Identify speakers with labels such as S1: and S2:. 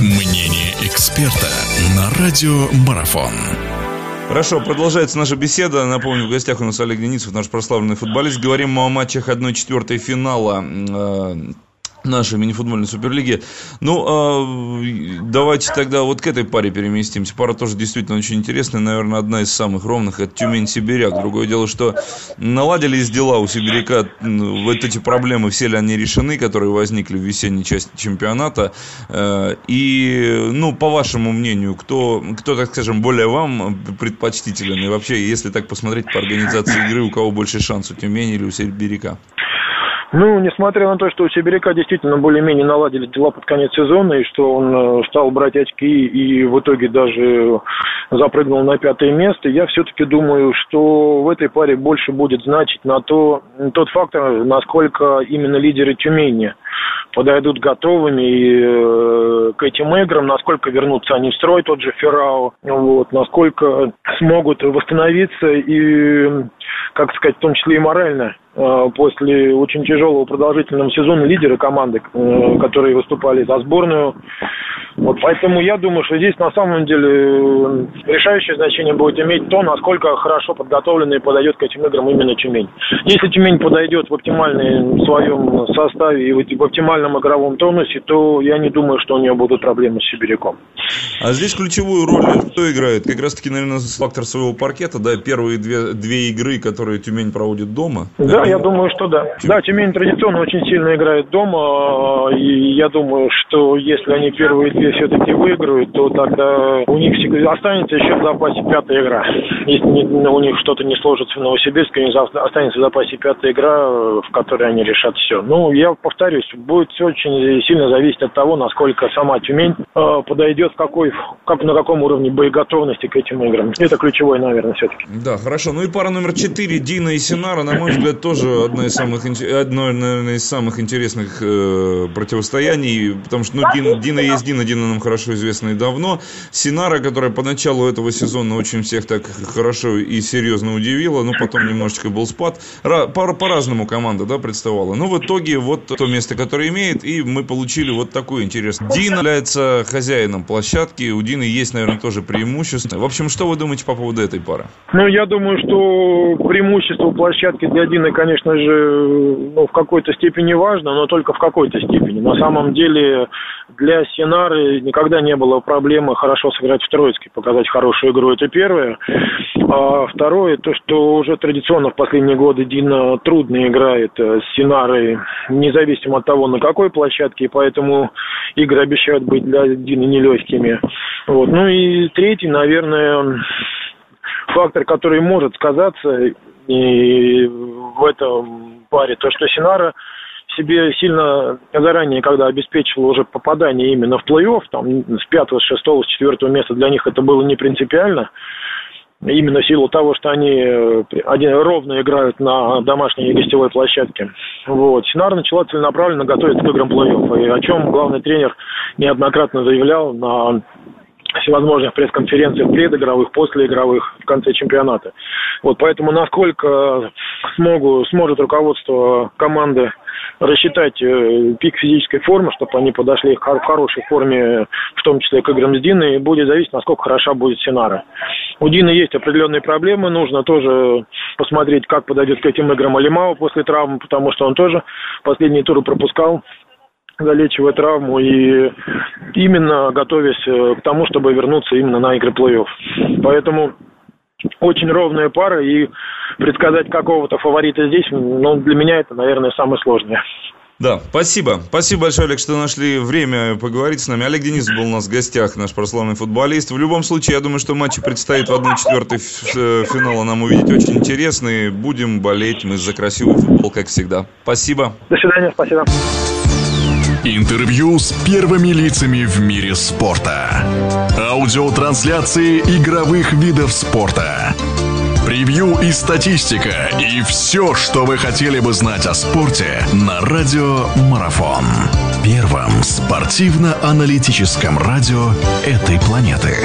S1: Мнение эксперта на радио Марафон.
S2: Хорошо, продолжается наша беседа. Напомню, в гостях у нас Олег Деницев, наш прославленный футболист. Говорим мы о матчах 1-4 финала э, нашей мини-футбольной суперлиги. Ну, э, давайте тогда вот к этой паре переместимся. Пара тоже действительно очень интересная, наверное, одна из самых ровных. Это Тюмень-Сибиряк. Другое дело, что наладились дела у Сибиряка. Вот эти проблемы, все ли они решены, которые возникли в весенней части чемпионата. Э, и, ну, по вашему мнению, кто, кто, так скажем, более вам предпочтителен? И вообще, если так посмотреть по организации игры, у кого больше шанс, у Тюмени или у Сибиряка?
S3: Ну, несмотря на то, что у Сибиряка действительно более-менее наладили дела под конец сезона, и что он э, стал брать очки и в итоге даже запрыгнул на пятое место, я все-таки думаю, что в этой паре больше будет значить на то, тот фактор, насколько именно лидеры Тюмени подойдут готовыми и, э, к этим играм, насколько вернутся они в строй, тот же Феррау, вот, насколько смогут восстановиться и, как сказать, в том числе и морально после очень тяжелого продолжительного сезона лидеры команды, э, которые выступали за сборную. Вот поэтому я думаю, что здесь на самом деле э, решающее значение будет иметь то, насколько хорошо подготовленный подойдет к этим играм именно Тюмень. Если Тюмень подойдет в оптимальном своем составе и в оптимальном игровом тонусе, то я не думаю, что у нее будут проблемы с Сибиряком.
S2: А здесь ключевую роль кто играет? Как раз таки, наверное, фактор своего паркета, да, первые две, две игры, которые Тюмень проводит дома.
S3: Да, я думаю, что да. Да, Тюмень традиционно очень сильно играет дома, и я думаю, что если они первые две все-таки выиграют, то тогда у них останется еще в запасе пятая игра. Если у них что-то не сложится в Новосибирске, у них останется в запасе пятая игра, в которой они решат все. Ну, я повторюсь, будет очень сильно зависеть от того, насколько сама Тюмень э, подойдет, в какой, как, на каком уровне боеготовности к этим играм. Это ключевое, наверное, все-таки.
S2: Да, хорошо. Ну и пара номер четыре, Дина и Синара, на мой взгляд, тоже одно из самых, одно, наверное, из самых интересных э, противостояний, потому что ну, Дина, Дина есть Дина, Дина нам хорошо известна и давно. Синара, которая по началу этого сезона очень всех так хорошо и серьезно удивила, но потом немножечко был спад. По, по-разному команда, да, представала. Но в итоге вот то место, которое имеет, и мы получили вот такой интерес. Дина является хозяином площадки, у Дины есть, наверное, тоже преимущество. В общем, что вы думаете по поводу этой пары?
S3: Ну, я думаю, что преимущество площадки для Дины, конечно же, ну, в какой-то степени важно, но только в какой-то степени. На самом деле для Синары никогда не было проблемы хорошо сыграть в Троицке, показать хорошую игру. Это первое. А второе, то, что уже традиционно в последние годы Дина трудно играет с Синарой, независимо от того, на какой площадке, и поэтому игры обещают быть для Дины нелегкими. Вот. Ну и третий, наверное, фактор, который может сказаться и в этом паре, то, что Синара себе сильно заранее, когда обеспечил уже попадание именно в плей-офф, там, с пятого, с шестого, с четвертого места, для них это было не принципиально. Именно в силу того, что они э, один, ровно играют на домашней и гостевой площадке. Вот. Синар начала целенаправленно готовиться к играм плей-офф. И о чем главный тренер неоднократно заявлял на всевозможных пресс-конференциях предыгровых, послеигровых в конце чемпионата. Вот поэтому насколько смогу, сможет руководство команды рассчитать э, пик физической формы, чтобы они подошли в хорошей форме, в том числе к играм с Диной, будет зависеть, насколько хороша будет Синара. У Дины есть определенные проблемы, нужно тоже посмотреть, как подойдет к этим играм Алимау после травмы, потому что он тоже последние туры пропускал залечивая травму и именно готовясь э, к тому, чтобы вернуться именно на игры плей-офф. Поэтому очень ровная пара, и предсказать какого-то фаворита здесь, ну, для меня это, наверное, самое сложное.
S2: Да, спасибо. Спасибо большое, Олег, что нашли время поговорить с нами. Олег Денис был у нас в гостях, наш прославленный футболист. В любом случае, я думаю, что матчи предстоит в 1-4 э, финала нам увидеть очень интересные. Будем болеть мы за красивый футбол, как всегда. Спасибо.
S3: До свидания, спасибо.
S1: Интервью с первыми лицами в мире спорта. Аудиотрансляции игровых видов спорта. Превью и статистика. И все, что вы хотели бы знать о спорте на Радио Марафон. Первом спортивно-аналитическом радио этой планеты.